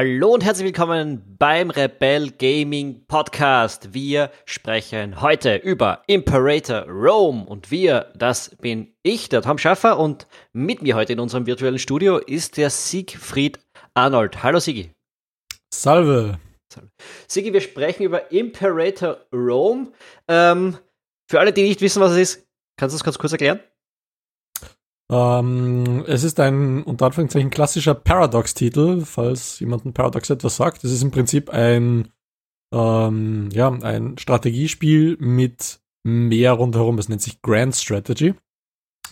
Hallo und herzlich willkommen beim Rebel Gaming Podcast. Wir sprechen heute über Imperator Rome und wir, das bin ich, der Tom Schaffer und mit mir heute in unserem virtuellen Studio ist der Siegfried Arnold. Hallo Sigi. Salve. Sigi, wir sprechen über Imperator Rome. Ähm, für alle, die nicht wissen, was es ist, kannst du es ganz kurz erklären? Ähm, es ist ein unter Anführungszeichen klassischer Paradox-Titel, falls jemanden Paradox etwas sagt. Es ist im Prinzip ein, ähm, ja, ein Strategiespiel mit mehr rundherum. Es nennt sich Grand Strategy.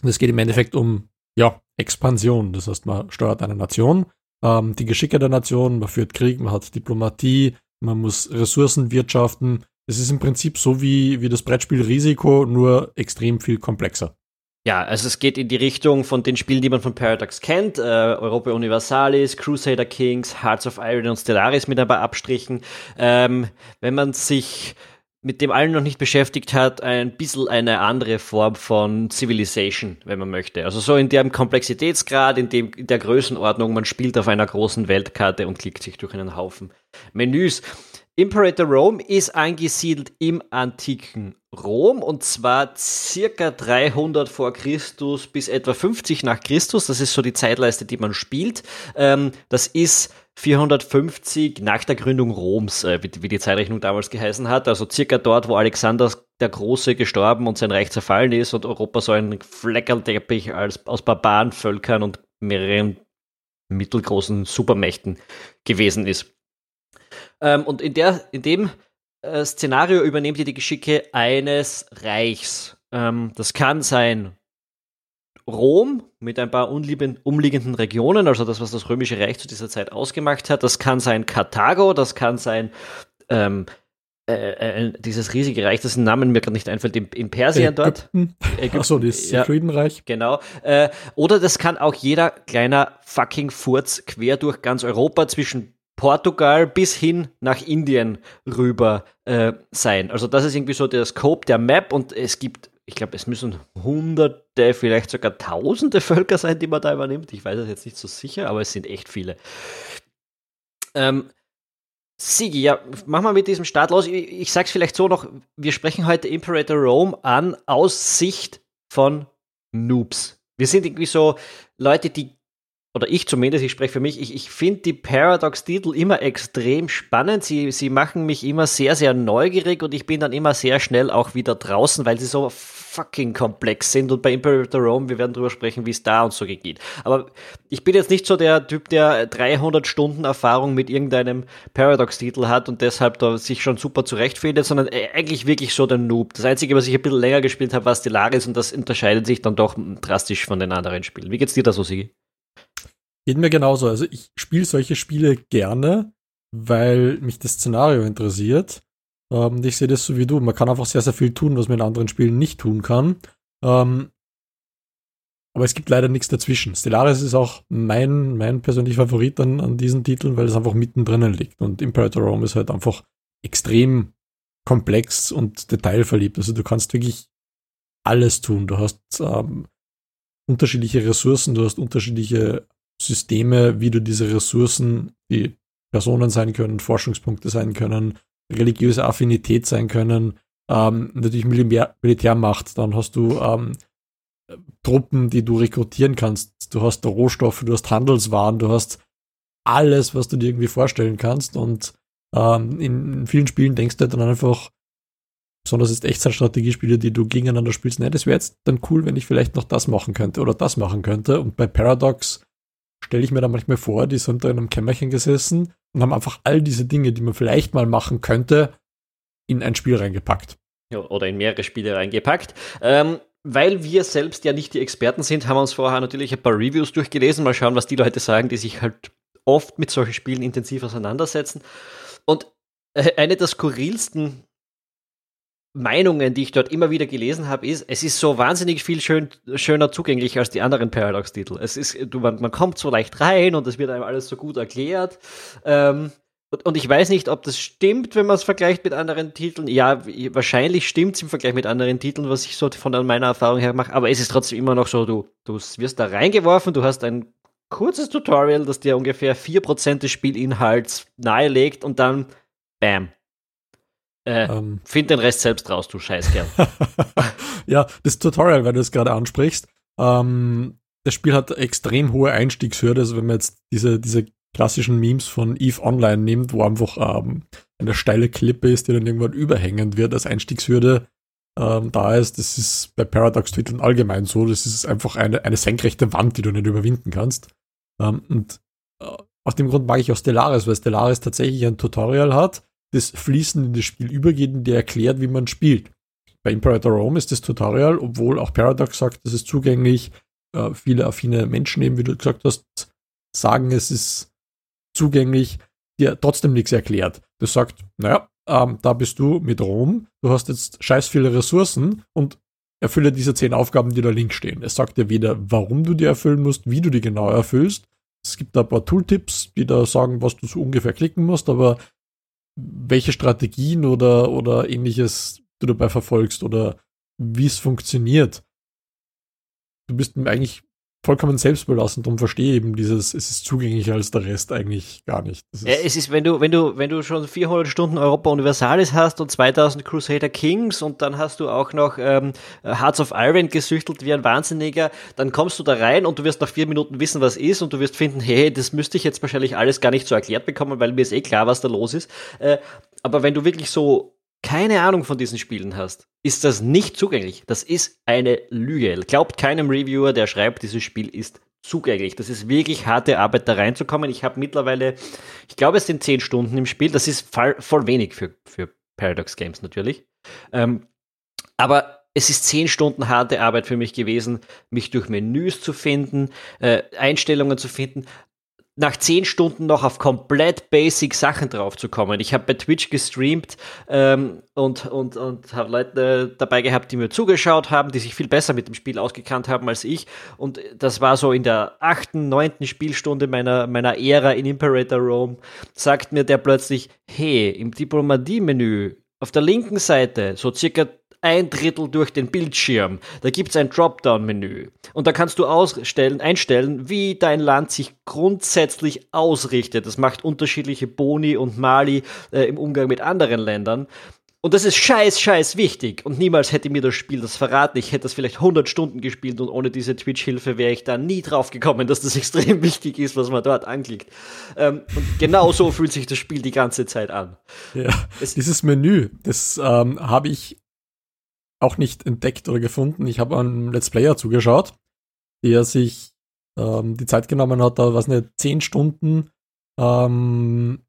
Und es geht im Endeffekt um ja, Expansion. Das heißt, man steuert eine Nation, ähm, die Geschicke der Nation, man führt Krieg, man hat Diplomatie, man muss Ressourcen wirtschaften. Es ist im Prinzip so wie, wie das Brettspiel Risiko, nur extrem viel komplexer. Ja, also es geht in die Richtung von den Spielen, die man von Paradox kennt. Äh, Europa Universalis, Crusader Kings, Hearts of Iron und Stellaris mit ein paar Abstrichen. Ähm, wenn man sich mit dem allen noch nicht beschäftigt hat, ein bisschen eine andere Form von Civilization, wenn man möchte. Also so in dem Komplexitätsgrad, in, dem, in der Größenordnung, man spielt auf einer großen Weltkarte und klickt sich durch einen Haufen Menüs. Imperator Rome ist angesiedelt im antiken Rom und zwar circa 300 vor Christus bis etwa 50 nach Christus. Das ist so die Zeitleiste, die man spielt. Ähm, das ist 450 nach der Gründung Roms, äh, wie, die Zeitrechnung damals geheißen hat. Also circa dort, wo Alexander der Große gestorben und sein Reich zerfallen ist und Europa so ein Fleckerlteppich aus Barbarenvölkern und mehreren mittelgroßen Supermächten gewesen ist. Ähm, und in, der, in dem äh, Szenario übernehmt ihr die Geschicke eines Reichs. Ähm, das kann sein Rom mit ein paar umliegenden Regionen, also das, was das Römische Reich zu dieser Zeit ausgemacht hat. Das kann sein Karthago, das kann sein ähm, äh, äh, dieses riesige Reich, dessen Namen mir gerade nicht einfällt, in, in Persien Ägypten. dort. Ägypten. Achso, das ja, Friedenreich. Genau. Äh, oder das kann auch jeder kleiner fucking Furz quer durch ganz Europa zwischen Portugal bis hin nach Indien rüber äh, sein. Also das ist irgendwie so der Scope der Map und es gibt, ich glaube, es müssen hunderte, vielleicht sogar tausende Völker sein, die man da übernimmt. Ich weiß es jetzt nicht so sicher, aber es sind echt viele. Ähm, Sigi, ja, mach mal mit diesem Start los. Ich, ich sag's vielleicht so noch, wir sprechen heute Imperator Rome an aus Sicht von Noobs. Wir sind irgendwie so Leute, die oder ich zumindest, ich spreche für mich, ich, ich finde die Paradox-Titel immer extrem spannend. Sie, sie machen mich immer sehr, sehr neugierig und ich bin dann immer sehr schnell auch wieder draußen, weil sie so fucking komplex sind. Und bei Imperator Rome, wir werden drüber sprechen, wie es da und so geht. Aber ich bin jetzt nicht so der Typ, der 300 Stunden Erfahrung mit irgendeinem Paradox-Titel hat und deshalb da sich schon super zurechtfindet, sondern e, eigentlich wirklich so der Noob. Das Einzige, was ich ein bisschen länger gespielt habe, war Stellaris und das unterscheidet sich dann doch drastisch von den anderen Spielen. Wie geht's dir da so, Sigi? Geht mir genauso. Also ich spiele solche Spiele gerne, weil mich das Szenario interessiert. Ähm, ich sehe das so wie du. Man kann einfach sehr, sehr viel tun, was man in anderen Spielen nicht tun kann. Ähm, aber es gibt leider nichts dazwischen. Stellaris ist auch mein, mein persönlicher Favorit an, an diesen Titeln, weil es einfach mittendrin liegt. Und Imperator Rome ist halt einfach extrem komplex und detailverliebt. Also du kannst wirklich alles tun. Du hast ähm, unterschiedliche Ressourcen, du hast unterschiedliche Systeme, wie du diese Ressourcen, die Personen sein können, Forschungspunkte sein können, religiöse Affinität sein können, ähm, natürlich Militär, Militärmacht, dann hast du ähm, Truppen, die du rekrutieren kannst, du hast Rohstoffe, du hast Handelswaren, du hast alles, was du dir irgendwie vorstellen kannst. Und ähm, in, vielen Spielen denkst du dann einfach, besonders ist Echtzeitstrategiespiele, die du gegeneinander spielst, ne, das wäre jetzt dann cool, wenn ich vielleicht noch das machen könnte oder das machen könnte. Und bei Paradox stelle ich mir da manchmal vor, die sind da in einem Kämmerchen gesessen und haben einfach all diese Dinge, die man vielleicht mal machen könnte, in ein Spiel reingepackt. Ja, oder in mehrere Spiele reingepackt. Ähm, weil wir selbst ja nicht die Experten sind, haben wir uns vorher natürlich ein paar Reviews durchgelesen. Mal schauen, was die Leute sagen, die sich halt oft mit solchen Spielen intensiv auseinandersetzen. Und äh, eine der skurrilsten Meinungen, die ich dort immer wieder gelesen habe, ist, es ist so wahnsinnig viel schön, schöner zugänglich als die anderen Paradox-Titel. Es ist, du, man, man, kommt so leicht rein und es wird einem alles so gut erklärt. Ähm, und, und, ich weiß nicht, ob das stimmt, wenn man es vergleicht mit anderen Titeln. Ja, wahrscheinlich stimmt es im Vergleich mit anderen Titeln, was ich so von meiner Erfahrung her mache, aber es ist trotzdem immer noch so, du, du wirst da reingeworfen, du hast ein kurzes Tutorial, das dir ungefähr 4% des Spielinhalts nahelegt und dann bam. Äh, ähm. Find den Rest selbst raus, du Scheißkerl. ja, das Tutorial, weil du es gerade ansprichst, ähm, das Spiel hat extrem hohe Einstiegshürde. Also wenn man jetzt diese, diese klassischen Memes von Eve Online nimmt, wo einfach ähm, eine steile Klippe ist, die dann irgendwann überhängend wird als Einstiegshürde ähm, da ist. Das ist bei Paradox Twitter allgemein so. Das ist einfach eine, eine senkrechte Wand, die du nicht überwinden kannst. Ähm, und äh, aus dem Grund mag ich auch Stellaris, weil Stellaris tatsächlich ein Tutorial hat, das fließend in das Spiel übergeht und dir erklärt, wie man spielt. Bei Imperator Rome ist das Tutorial, obwohl auch Paradox sagt, das ist zugänglich, äh, viele affine Menschen eben, wie du gesagt hast, sagen, es ist zugänglich, dir trotzdem nichts erklärt. Das sagt, naja, ähm, da bist du mit Rom, du hast jetzt scheiß viele Ressourcen und erfülle diese zehn Aufgaben, die da links stehen. Es sagt dir weder, warum du die erfüllen musst, wie du die genau erfüllst. Es gibt da ein paar Tooltips, die da sagen, was du so ungefähr klicken musst, aber welche Strategien oder, oder ähnliches du dabei verfolgst oder wie es funktioniert. Du bist eigentlich vollkommen selbstbelassen. Darum verstehe ich eben dieses, es ist zugänglicher als der Rest eigentlich gar nicht. Ist ja, es ist, wenn du, wenn du, wenn du schon 400 Stunden Europa Universalis hast und 2000 Crusader Kings und dann hast du auch noch ähm, Hearts of Iron gesüchtelt wie ein Wahnsinniger, dann kommst du da rein und du wirst nach vier Minuten wissen, was ist und du wirst finden, hey, das müsste ich jetzt wahrscheinlich alles gar nicht so erklärt bekommen, weil mir ist eh klar, was da los ist. Äh, aber wenn du wirklich so keine Ahnung von diesen Spielen hast, ist das nicht zugänglich. Das ist eine Lüge. Glaubt keinem Reviewer, der schreibt, dieses Spiel ist zugänglich. Das ist wirklich harte Arbeit, da reinzukommen. Ich habe mittlerweile, ich glaube, es sind zehn Stunden im Spiel. Das ist voll, wenig für, für Paradox Games natürlich. Ähm, aber es ist zehn Stunden harte Arbeit für mich gewesen, mich durch Menüs zu finden, äh, Einstellungen zu finden, nach zehn Stunden noch auf komplett basic Sachen draufzukommen. Ich habe bei Twitch gestreamt ähm, und, und, und habe Leute dabei gehabt, die mir zugeschaut haben, die sich viel besser mit dem Spiel ausgekannt haben als ich. Und das war so in der achten, neunten Spielstunde meiner, meiner Ära in Imperator Rome, sagt mir der plötzlich, hey, im Diplomatie-Menü auf der linken Seite, so circa ein Drittel durch den Bildschirm. Da gibt es ein Dropdown-Menü. Und da kannst du ausstellen, einstellen, wie dein Land sich grundsätzlich ausrichtet. Das macht unterschiedliche Boni und Mali äh, im Umgang mit anderen Ländern. Und das ist scheiß, scheiß wichtig. Und niemals hätte mir das Spiel das verraten. Ich hätte das vielleicht 100 Stunden gespielt und ohne diese Twitch-Hilfe wäre ich da nie drauf gekommen, dass das extrem wichtig ist, was man dort anklickt. Ähm, und genau so fühlt sich das Spiel die ganze Zeit an. Ja, es dieses Menü, das ähm, habe ich auch nicht entdeckt oder gefunden. Ich habe einem Let's Player zugeschaut, der sich ähm, die Zeit genommen hat, da was nicht zehn Stunden ähm,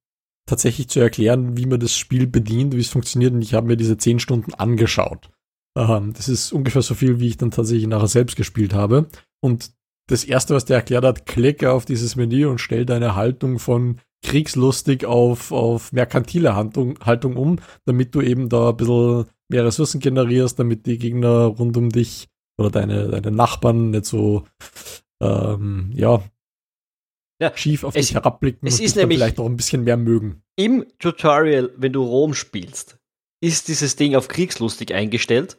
tatsächlich zu erklären, wie man das Spiel bedient, wie es funktioniert. Und ich habe mir diese zehn Stunden angeschaut. Ähm, das ist ungefähr so viel, wie ich dann tatsächlich nachher selbst gespielt habe. Und das erste, was der erklärt hat, klicke auf dieses Menü und stell deine Haltung von kriegslustig auf, auf merkantile Haltung, Haltung um, damit du eben da ein bisschen mehr Ressourcen generierst, damit die Gegner rund um dich oder deine, deine Nachbarn nicht so, ähm, ja, ja, schief auf es, dich herabblicken es und ist nämlich vielleicht auch ein bisschen mehr mögen. Im Tutorial, wenn du Rom spielst, ist dieses Ding auf kriegslustig eingestellt.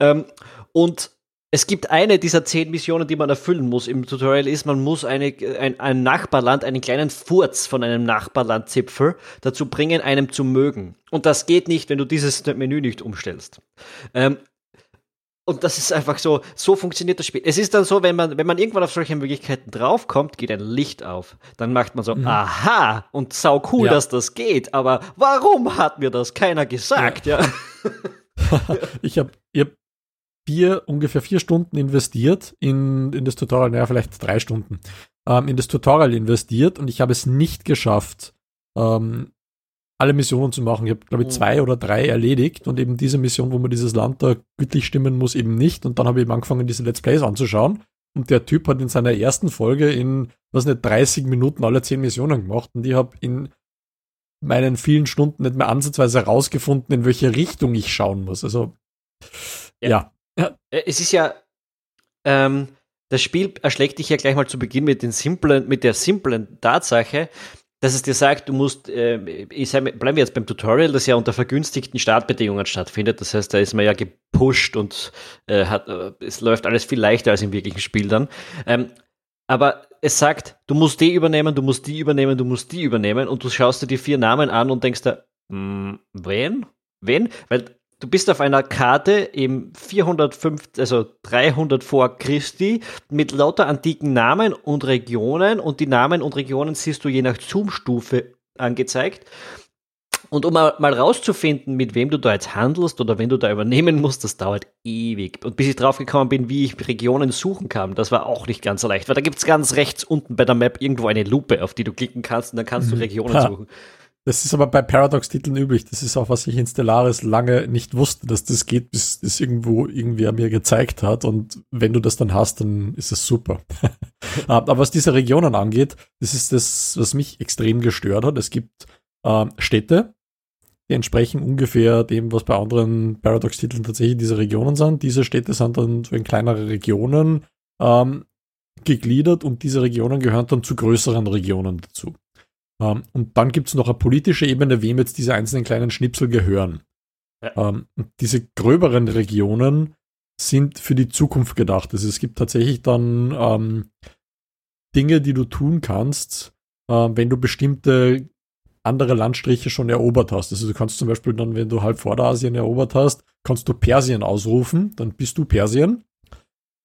Ähm, und es gibt eine dieser zehn Missionen, die man erfüllen muss im Tutorial, ist, man muss eine, ein, ein Nachbarland, einen kleinen Furz von einem Nachbarlandzipfel dazu bringen, einem zu mögen. Und das geht nicht, wenn du dieses Menü nicht umstellst. Ähm, und das ist einfach so, so funktioniert das Spiel. Es ist dann so, wenn man, wenn man irgendwann auf solche Möglichkeiten draufkommt, geht ein Licht auf. Dann macht man so, mhm. aha, und sau cool, ja. dass das geht, aber warum hat mir das keiner gesagt, ja? ja. ich habe ich hab vier, ungefähr vier Stunden investiert in, in das Tutorial, naja, vielleicht drei Stunden, ähm, in das Tutorial investiert und ich habe es nicht geschafft, ähm, alle Missionen zu machen. Ich habe, glaube ich, mhm. zwei oder drei erledigt und eben diese Mission, wo man dieses Land da gütlich stimmen muss, eben nicht. Und dann habe ich eben angefangen, diese Let's Plays anzuschauen. Und der Typ hat in seiner ersten Folge in, was nicht, 30 Minuten alle zehn Missionen gemacht. Und ich habe in meinen vielen Stunden nicht mehr ansatzweise herausgefunden, in welche Richtung ich schauen muss. Also, ja. ja. Ja. Äh, es ist ja, ähm, das Spiel erschlägt dich ja gleich mal zu Beginn mit, den simplen, mit der simplen Tatsache, dass es dir sagt, du musst, äh, ich sag, bleiben wir jetzt beim Tutorial, das ja unter vergünstigten Startbedingungen stattfindet. Das heißt, da ist man ja gepusht und äh, hat, äh, es läuft alles viel leichter als im wirklichen Spiel dann. Ähm, aber es sagt, du musst die übernehmen, du musst die übernehmen, du musst die übernehmen und du schaust dir die vier Namen an und denkst da, hm, wen? Wen? Weil du bist auf einer Karte im 405, also 300 vor Christi mit lauter antiken Namen und Regionen und die Namen und Regionen siehst du je nach Zoom-Stufe angezeigt. Und um mal, rauszufinden, mit wem du da jetzt handelst oder wenn du da übernehmen musst, das dauert ewig. Und bis ich drauf gekommen bin, wie ich Regionen suchen kann, das war auch nicht ganz so leicht, weil da gibt es ganz rechts unten bei der Map irgendwo eine Lupe, auf die du klicken kannst und dann kannst du mhm. Regionen suchen. Das ist aber bei Paradox-Titeln üblich. Das ist auch, was ich in Stellaris lange nicht wusste, dass das geht, bis das irgendwo irgendwer mir gezeigt hat. Und wenn du das dann hast, dann ist es super. aber was diese Regionen angeht, das ist das, was mich extrem gestört hat. Es gibt äh, Städte, die entsprechen ungefähr dem, was bei anderen Paradox-Titeln tatsächlich diese Regionen sind. Diese Städte sind dann so in kleinere Regionen ähm, gegliedert und diese Regionen gehören dann zu größeren Regionen dazu. Ähm, und dann gibt es noch eine politische Ebene, wem jetzt diese einzelnen kleinen Schnipsel gehören. Ja. Ähm, diese gröberen Regionen sind für die Zukunft gedacht. Also es gibt tatsächlich dann ähm, Dinge, die du tun kannst, äh, wenn du bestimmte andere Landstriche schon erobert hast. Also du kannst zum Beispiel dann, wenn du halb Vorderasien erobert hast, kannst du Persien ausrufen, dann bist du Persien.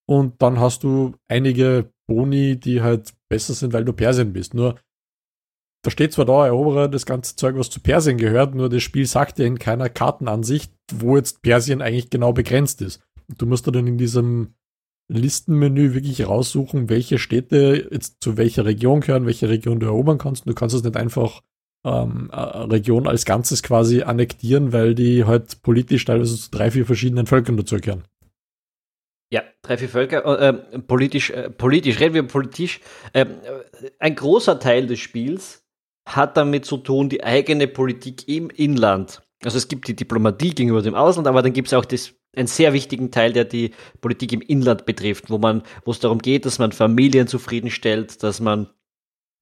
Und dann hast du einige Boni, die halt besser sind, weil du Persien bist. Nur da steht zwar da, erobere das ganze Zeug, was zu Persien gehört, nur das Spiel sagt dir in keiner Kartenansicht, wo jetzt Persien eigentlich genau begrenzt ist. Du musst dann in diesem Listenmenü wirklich raussuchen, welche Städte jetzt zu welcher Region gehören, welche Region du erobern kannst. Du kannst es nicht einfach ähm, Region als Ganzes quasi annektieren, weil die halt politisch teilweise zu drei, vier verschiedenen Völkern dazugehören. Ja, drei, vier Völker, äh, äh, politisch, äh, politisch, reden wir politisch. Ähm, äh, ein großer Teil des Spiels hat damit zu tun, die eigene Politik im Inland. Also es gibt die Diplomatie gegenüber dem Ausland, aber dann gibt es auch das, einen sehr wichtigen Teil, der die Politik im Inland betrifft, wo man, wo es darum geht, dass man Familien zufriedenstellt, dass man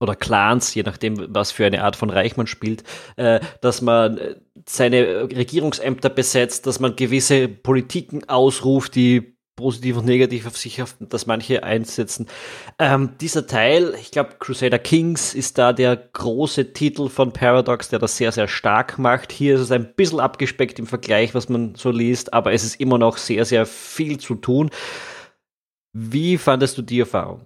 oder Clans, je nachdem, was für eine Art von Reich man spielt, äh, dass man äh, seine Regierungsämter besetzt, dass man gewisse Politiken ausruft, die positiv und negativ auf sich haften, dass manche einsetzen. Ähm, dieser Teil, ich glaube, Crusader Kings ist da der große Titel von Paradox, der das sehr, sehr stark macht. Hier ist es ein bisschen abgespeckt im Vergleich, was man so liest, aber es ist immer noch sehr, sehr viel zu tun. Wie fandest du die Erfahrung?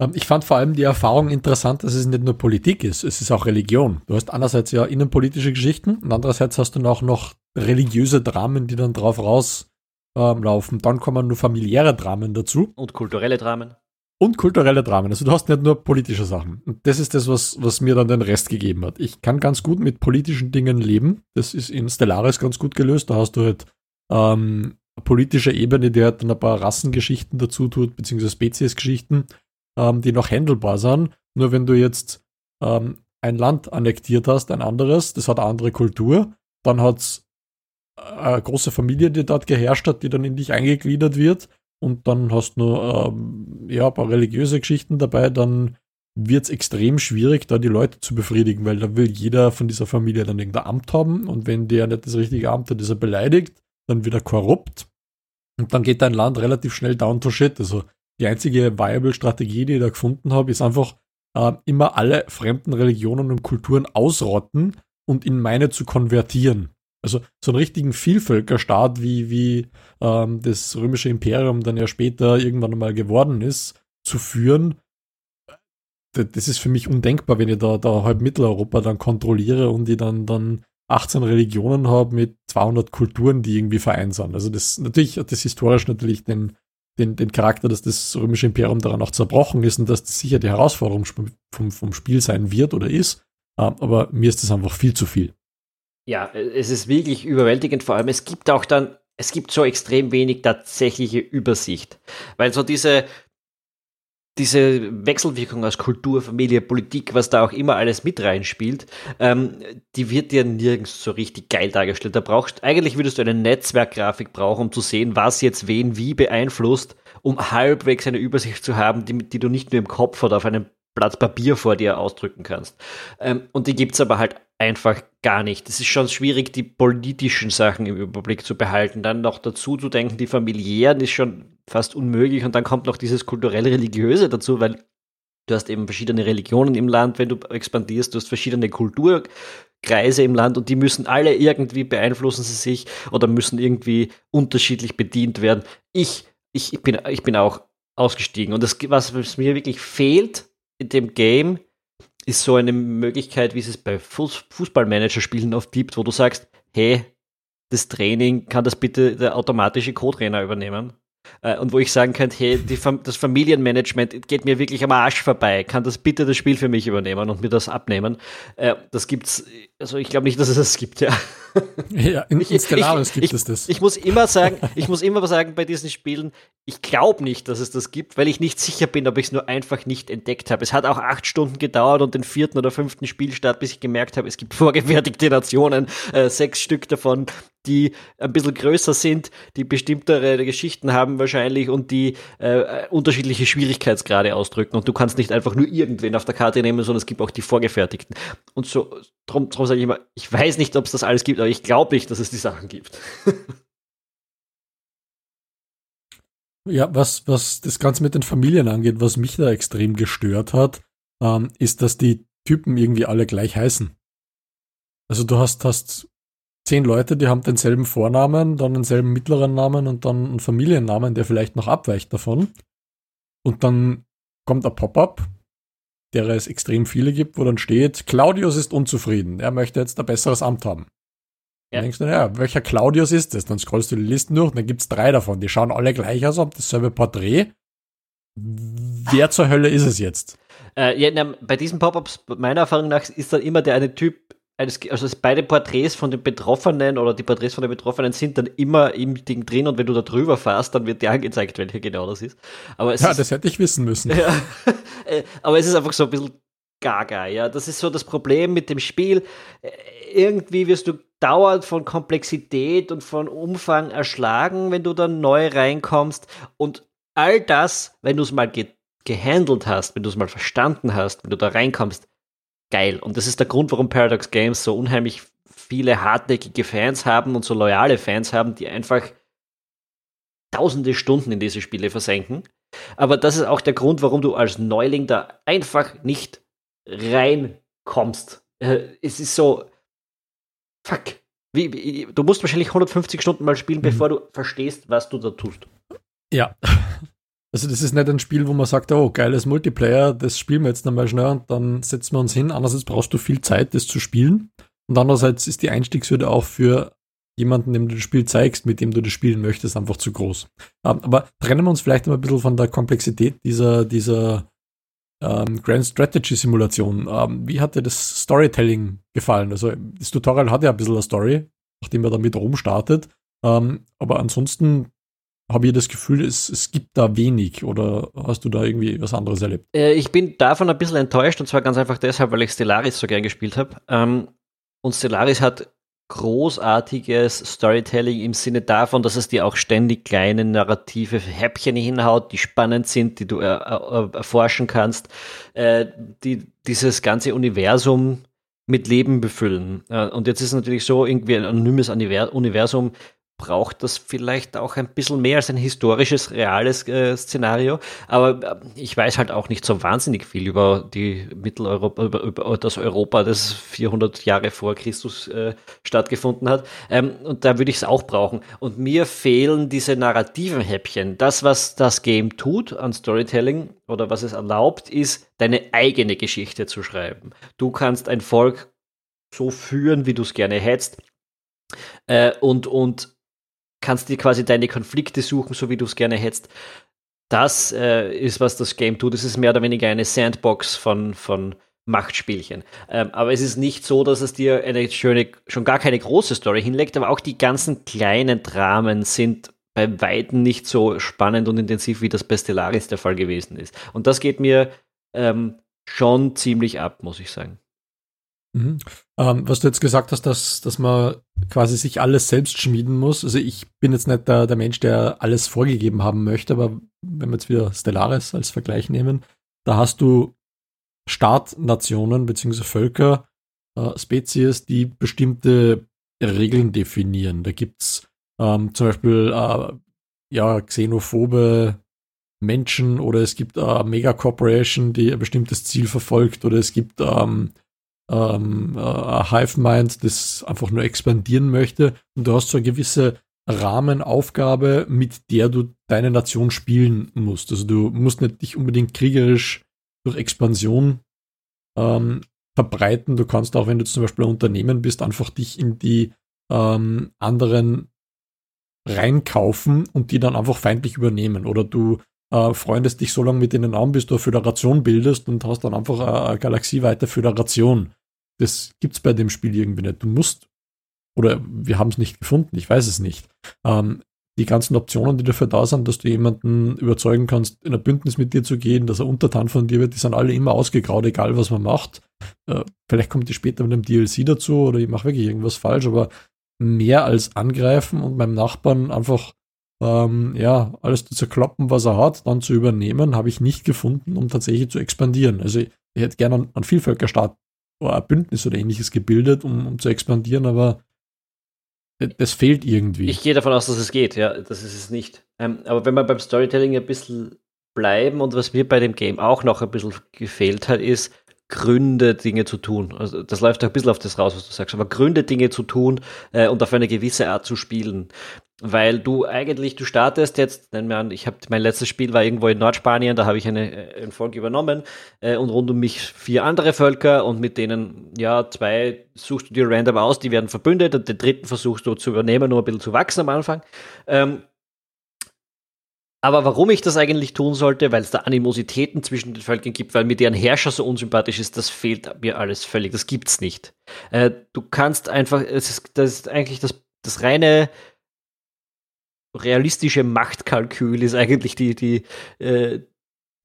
Ähm, ich fand vor allem die Erfahrung interessant, dass es nicht nur Politik ist, es ist auch Religion. Du hast einerseits ja innenpolitische Geschichten und andererseits hast du auch noch religiöse Dramen, die dann drauf raus ähm, laufen. Dann kommen nur familiäre Dramen dazu. Und kulturelle Dramen. Und kulturelle Dramen. Also du hast nicht nur politische Sachen. Und das ist das, was, was mir dann den Rest gegeben hat. Ich kann ganz gut mit politischen Dingen leben. Das ist in Stellaris ganz gut gelöst. Da hast du halt ähm, eine politische Ebene, die halt dann ein paar Rassengeschichten dazu tut, beziehungsweise Speziesgeschichten, ähm, die noch handelbar sind. Nur wenn du jetzt ähm, ein Land annektiert hast, ein anderes, das hat eine andere Kultur, dann hat es eine große Familie, die dort geherrscht hat, die dann in dich eingegliedert wird. Und dann hast du ähm, ja, ein paar religiöse Geschichten dabei, dann wird es extrem schwierig, da die Leute zu befriedigen, weil da will jeder von dieser Familie dann irgendein Amt haben und wenn der nicht das richtige Amt hat, ist er beleidigt, dann wird er korrupt und dann geht dein Land relativ schnell down to shit. Also die einzige viable Strategie, die ich da gefunden habe, ist einfach äh, immer alle fremden Religionen und Kulturen ausrotten und in meine zu konvertieren. Also so einen richtigen Vielvölkerstaat, wie, wie ähm, das römische Imperium dann ja später irgendwann einmal geworden ist, zu führen, das ist für mich undenkbar, wenn ich da, da halb Mitteleuropa dann kontrolliere und ich dann, dann 18 Religionen habe mit 200 Kulturen, die irgendwie vereint sind. Also das natürlich hat das historisch natürlich den, den, den Charakter, dass das römische Imperium daran auch zerbrochen ist und dass das sicher die Herausforderung vom, vom Spiel sein wird oder ist. Ähm, aber mir ist das einfach viel zu viel. Ja, es ist wirklich überwältigend. Vor allem, es gibt auch dann, es gibt so extrem wenig tatsächliche Übersicht. Weil so diese, diese Wechselwirkung aus Kultur, Familie, Politik, was da auch immer alles mit reinspielt, ähm, die wird dir nirgends so richtig geil dargestellt. Da brauchst, eigentlich würdest du eine Netzwerkgrafik brauchen, um zu sehen, was jetzt wen wie beeinflusst, um halbwegs eine Übersicht zu haben, die, die du nicht nur im Kopf oder auf einem Blatt Papier vor dir ausdrücken kannst. Ähm, und die gibt's aber halt einfach gar nicht. Es ist schon schwierig, die politischen Sachen im Überblick zu behalten. Dann noch dazu zu denken, die familiären ist schon fast unmöglich. Und dann kommt noch dieses kulturell-religiöse dazu, weil du hast eben verschiedene Religionen im Land, wenn du expandierst, du hast verschiedene Kulturkreise im Land und die müssen alle irgendwie beeinflussen sie sich oder müssen irgendwie unterschiedlich bedient werden. Ich, ich, ich, bin, ich bin auch ausgestiegen. Und das, was, was mir wirklich fehlt in dem Game, ist so eine Möglichkeit, wie es es bei Fußballmanager-Spielen oft gibt, wo du sagst, hey, das Training, kann das bitte der automatische Co-Trainer übernehmen? Äh, und wo ich sagen könnte, hey, die, das Familienmanagement geht mir wirklich am Arsch vorbei. Kann das bitte das Spiel für mich übernehmen und mir das abnehmen? Äh, das gibt's, also ich glaube nicht, dass es das gibt, ja. Ja, in, in Stellaris gibt ich, es das. Ich muss immer sagen, ich muss immer sagen bei diesen Spielen, ich glaube nicht, dass es das gibt, weil ich nicht sicher bin, ob ich es nur einfach nicht entdeckt habe. Es hat auch acht Stunden gedauert und den vierten oder fünften Spielstart, bis ich gemerkt habe, es gibt vorgefertigte Nationen, äh, sechs Stück davon, die ein bisschen größer sind, die bestimmtere Geschichten haben wahrscheinlich und die äh, unterschiedliche Schwierigkeitsgrade ausdrücken. Und du kannst nicht einfach nur irgendwen auf der Karte nehmen, sondern es gibt auch die vorgefertigten. Und so, drum, drum sage ich immer, ich weiß nicht, ob es das alles gibt, aber ich glaube nicht, dass es die Sachen gibt. ja, was, was das Ganze mit den Familien angeht, was mich da extrem gestört hat, ähm, ist, dass die Typen irgendwie alle gleich heißen. Also du hast, hast zehn Leute, die haben denselben Vornamen, dann denselben mittleren Namen und dann einen Familiennamen, der vielleicht noch abweicht davon. Und dann kommt ein Pop-up, der es extrem viele gibt, wo dann steht, Claudius ist unzufrieden, er möchte jetzt ein besseres Amt haben. Ja. Dann denkst du, naja, welcher Claudius ist das? Dann scrollst du die Listen durch und dann gibt's drei davon. Die schauen alle gleich aus, haben dasselbe Porträt. Wer zur Hölle ist es jetzt? Äh, ja, na, bei diesen Pop-ups, meiner Erfahrung nach, ist dann immer der eine Typ, also beide Porträts von den Betroffenen oder die Porträts von den Betroffenen sind dann immer im Ding drin und wenn du da drüber fährst, dann wird dir angezeigt, welcher genau das ist. Aber ja, ist, das hätte ich wissen müssen. Ja, äh, aber es ist einfach so ein bisschen gaga, ja. Das ist so das Problem mit dem Spiel. Äh, irgendwie wirst du dauernd von Komplexität und von Umfang erschlagen, wenn du dann neu reinkommst und all das, wenn du es mal ge gehandelt hast, wenn du es mal verstanden hast, wenn du da reinkommst, geil. Und das ist der Grund, warum Paradox Games so unheimlich viele hartnäckige Fans haben und so loyale Fans haben, die einfach tausende Stunden in diese Spiele versenken. Aber das ist auch der Grund, warum du als Neuling da einfach nicht reinkommst. Äh, es ist so, fuck. Wie, du musst wahrscheinlich 150 Stunden mal spielen, mhm. bevor du verstehst, was du da tust. Ja, also das ist nicht ein Spiel, wo man sagt, oh, geiles Multiplayer, das spielen wir jetzt nochmal schnell und dann setzen wir uns hin. Andererseits brauchst du viel Zeit, das zu spielen. Und andererseits ist die Einstiegshürde auch für jemanden, dem du das Spiel zeigst, mit dem du das spielen möchtest, einfach zu groß. Ähm, aber trennen wir uns vielleicht mal ein bisschen von der Komplexität dieser, dieser ähm, Grand Strategy Simulation. Ähm, wie hat dir das Storytelling gefallen? Also das Tutorial hat ja ein bisschen eine Story, nachdem er damit rumstartet. Ähm, aber ansonsten habe ich das Gefühl, es, es gibt da wenig oder hast du da irgendwie was anderes erlebt? Äh, ich bin davon ein bisschen enttäuscht und zwar ganz einfach deshalb, weil ich Stellaris so gern gespielt habe. Ähm, und Stellaris hat großartiges Storytelling im Sinne davon, dass es dir auch ständig kleine narrative Häppchen hinhaut, die spannend sind, die du er, er, erforschen kannst, äh, die dieses ganze Universum mit Leben befüllen. Äh, und jetzt ist es natürlich so, irgendwie ein anonymes Universum braucht das vielleicht auch ein bisschen mehr als ein historisches, reales äh, Szenario. Aber äh, ich weiß halt auch nicht so wahnsinnig viel über die Mitteleuropa, über, über das Europa, das 400 Jahre vor Christus äh, stattgefunden hat. Ähm, und da würde ich es auch brauchen. Und mir fehlen diese narrativen Häppchen. Das, was das Game tut an Storytelling oder was es erlaubt, ist, deine eigene Geschichte zu schreiben. Du kannst ein Volk so führen, wie du es gerne hättest. Äh, und, und kannst dir quasi deine Konflikte suchen, so wie du es gerne hättest. Das äh, ist, was das Game tut. Es ist mehr oder weniger eine Sandbox von, von Machtspielchen. Ähm, aber es ist nicht so, dass es dir eine schöne, schon gar keine große Story hinlegt, aber auch die ganzen kleinen Dramen sind bei Weitem nicht so spannend und intensiv, wie das bei Stellaris der Fall gewesen ist. Und das geht mir ähm, schon ziemlich ab, muss ich sagen. Mhm. Ähm, was du jetzt gesagt hast, dass, dass man quasi sich alles selbst schmieden muss. Also ich bin jetzt nicht der, der Mensch, der alles vorgegeben haben möchte, aber wenn wir jetzt wieder Stellaris als Vergleich nehmen, da hast du Staatnationen bzw. Völker, äh, Spezies, die bestimmte Regeln definieren. Da gibt's ähm, zum Beispiel äh, ja, xenophobe Menschen oder es gibt eine Mega-Corporation, die ein bestimmtes Ziel verfolgt oder es gibt ähm, ähm, ein Hive-Mind, das einfach nur expandieren möchte und du hast so eine gewisse Rahmenaufgabe, mit der du deine Nation spielen musst. Also du musst nicht dich unbedingt kriegerisch durch Expansion ähm, verbreiten. Du kannst auch, wenn du zum Beispiel ein Unternehmen bist, einfach dich in die ähm, anderen reinkaufen und die dann einfach feindlich übernehmen. Oder du äh, freundest dich so lange mit denen an, bis du eine Föderation bildest und hast dann einfach eine, eine galaxieweite Föderation. Das gibt's bei dem Spiel irgendwie nicht. Du musst, oder wir haben es nicht gefunden, ich weiß es nicht. Ähm, die ganzen Optionen, die dafür da sind, dass du jemanden überzeugen kannst, in ein Bündnis mit dir zu gehen, dass er untertan von dir wird, die sind alle immer ausgegraut, egal was man macht. Äh, vielleicht kommt die später mit einem DLC dazu oder ich mache wirklich irgendwas falsch, aber mehr als angreifen und meinem Nachbarn einfach ähm, ja, alles zu zerkloppen, was er hat, dann zu übernehmen, habe ich nicht gefunden, um tatsächlich zu expandieren. Also ich, ich hätte gerne einen Vielvölkerstaat ein Bündnis oder ähnliches gebildet, um, um zu expandieren, aber das fehlt irgendwie. Ich gehe davon aus, dass es geht, ja, das ist es nicht. Ähm, aber wenn wir beim Storytelling ein bisschen bleiben und was mir bei dem Game auch noch ein bisschen gefehlt hat, ist, Gründe, Dinge zu tun. Also das läuft auch ein bisschen auf das raus, was du sagst, aber Gründe, Dinge zu tun äh, und auf eine gewisse Art zu spielen. Weil du eigentlich, du startest jetzt, nennen wir an, ich habe mein letztes Spiel war irgendwo in Nordspanien, da habe ich eine, äh, ein Volk übernommen äh, und rund um mich vier andere Völker und mit denen, ja, zwei suchst du dir random aus, die werden verbündet und den dritten versuchst du zu übernehmen, nur ein bisschen zu wachsen am Anfang. Ähm, aber warum ich das eigentlich tun sollte, weil es da Animositäten zwischen den Völkern gibt, weil mir deren Herrscher so unsympathisch ist, das fehlt mir alles völlig. Das gibt's nicht. Äh, du kannst einfach, es ist, das ist eigentlich das, das reine realistische Machtkalkül ist eigentlich die, die, äh,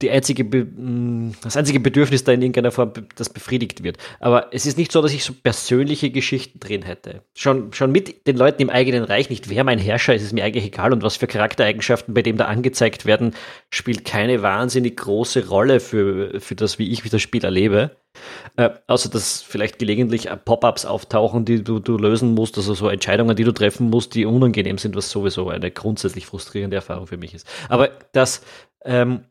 die einzige mm, das einzige Bedürfnis da in irgendeiner Form, das befriedigt wird. Aber es ist nicht so, dass ich so persönliche Geschichten drin hätte. Schon, schon mit den Leuten im eigenen Reich nicht, wer mein Herrscher ist, ist mir eigentlich egal und was für Charaktereigenschaften bei dem da angezeigt werden, spielt keine wahnsinnig große Rolle für, für das, wie ich das Spiel erlebe. Äh, außer dass vielleicht gelegentlich Pop-ups auftauchen, die du, du lösen musst, also so Entscheidungen, die du treffen musst, die unangenehm sind, was sowieso eine grundsätzlich frustrierende Erfahrung für mich ist. Aber das, ähm,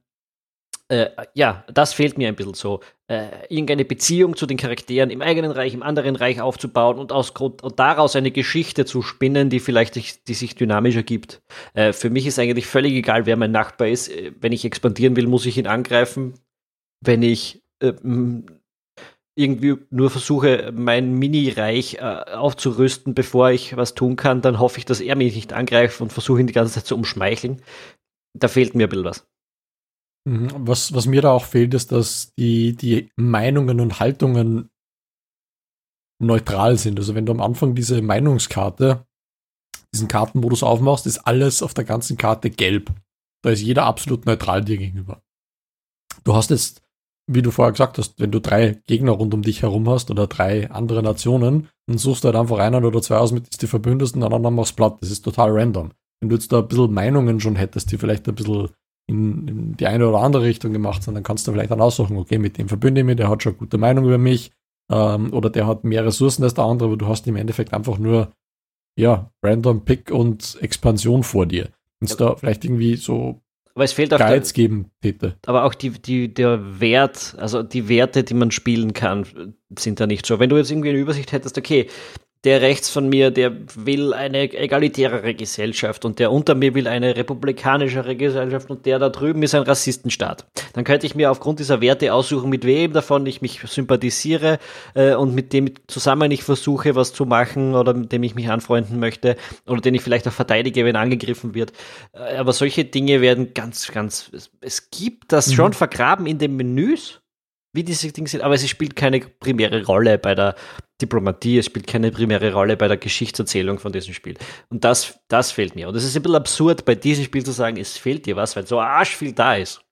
äh, ja, das fehlt mir ein bisschen so. Äh, irgendeine Beziehung zu den Charakteren im eigenen Reich, im anderen Reich aufzubauen und, aus und daraus eine Geschichte zu spinnen, die vielleicht die sich dynamisch ergibt. Äh, für mich ist eigentlich völlig egal, wer mein Nachbar ist. Äh, wenn ich expandieren will, muss ich ihn angreifen. Wenn ich äh, irgendwie nur versuche, mein Mini-Reich äh, aufzurüsten, bevor ich was tun kann, dann hoffe ich, dass er mich nicht angreift und versuche ihn die ganze Zeit zu umschmeicheln. Da fehlt mir ein bisschen was. Mhm. Was, was mir da auch fehlt, ist, dass die, die Meinungen und Haltungen neutral sind. Also wenn du am Anfang diese Meinungskarte, diesen Kartenmodus aufmachst, ist alles auf der ganzen Karte gelb. Da ist jeder absolut neutral dir gegenüber. Du hast jetzt, wie du vorher gesagt hast, wenn du drei Gegner rund um dich herum hast oder drei andere Nationen, dann suchst du halt einfach einen oder zwei aus, mit denen du verbündest und dann machst platt. Das ist total random. Wenn du jetzt da ein bisschen Meinungen schon hättest, die vielleicht ein bisschen in, in, die eine oder andere Richtung gemacht sind, dann kannst du vielleicht dann aussuchen, okay, mit dem verbünde ich mich, der hat schon eine gute Meinung über mich, ähm, oder der hat mehr Ressourcen als der andere, aber du hast im Endeffekt einfach nur, ja, Random Pick und Expansion vor dir. Wenn es ja. da vielleicht irgendwie so aber es fehlt auch Guides der, geben hätte. Aber auch die, die, der Wert, also die Werte, die man spielen kann, sind da nicht so. Wenn du jetzt irgendwie eine Übersicht hättest, okay, der rechts von mir, der will eine egalitärere Gesellschaft und der unter mir will eine republikanischere Gesellschaft und der da drüben ist ein Rassistenstaat. Dann könnte ich mir aufgrund dieser Werte aussuchen, mit wem davon ich mich sympathisiere äh, und mit dem zusammen ich versuche, was zu machen oder mit dem ich mich anfreunden möchte oder den ich vielleicht auch verteidige, wenn angegriffen wird. Äh, aber solche Dinge werden ganz, ganz, es, es gibt das mhm. schon vergraben in den Menüs wie diese Dinge sind, aber es spielt keine primäre Rolle bei der Diplomatie, es spielt keine primäre Rolle bei der Geschichtserzählung von diesem Spiel. Und das, das fehlt mir. Und es ist ein bisschen absurd, bei diesem Spiel zu sagen, es fehlt dir was, weil so arsch viel da ist.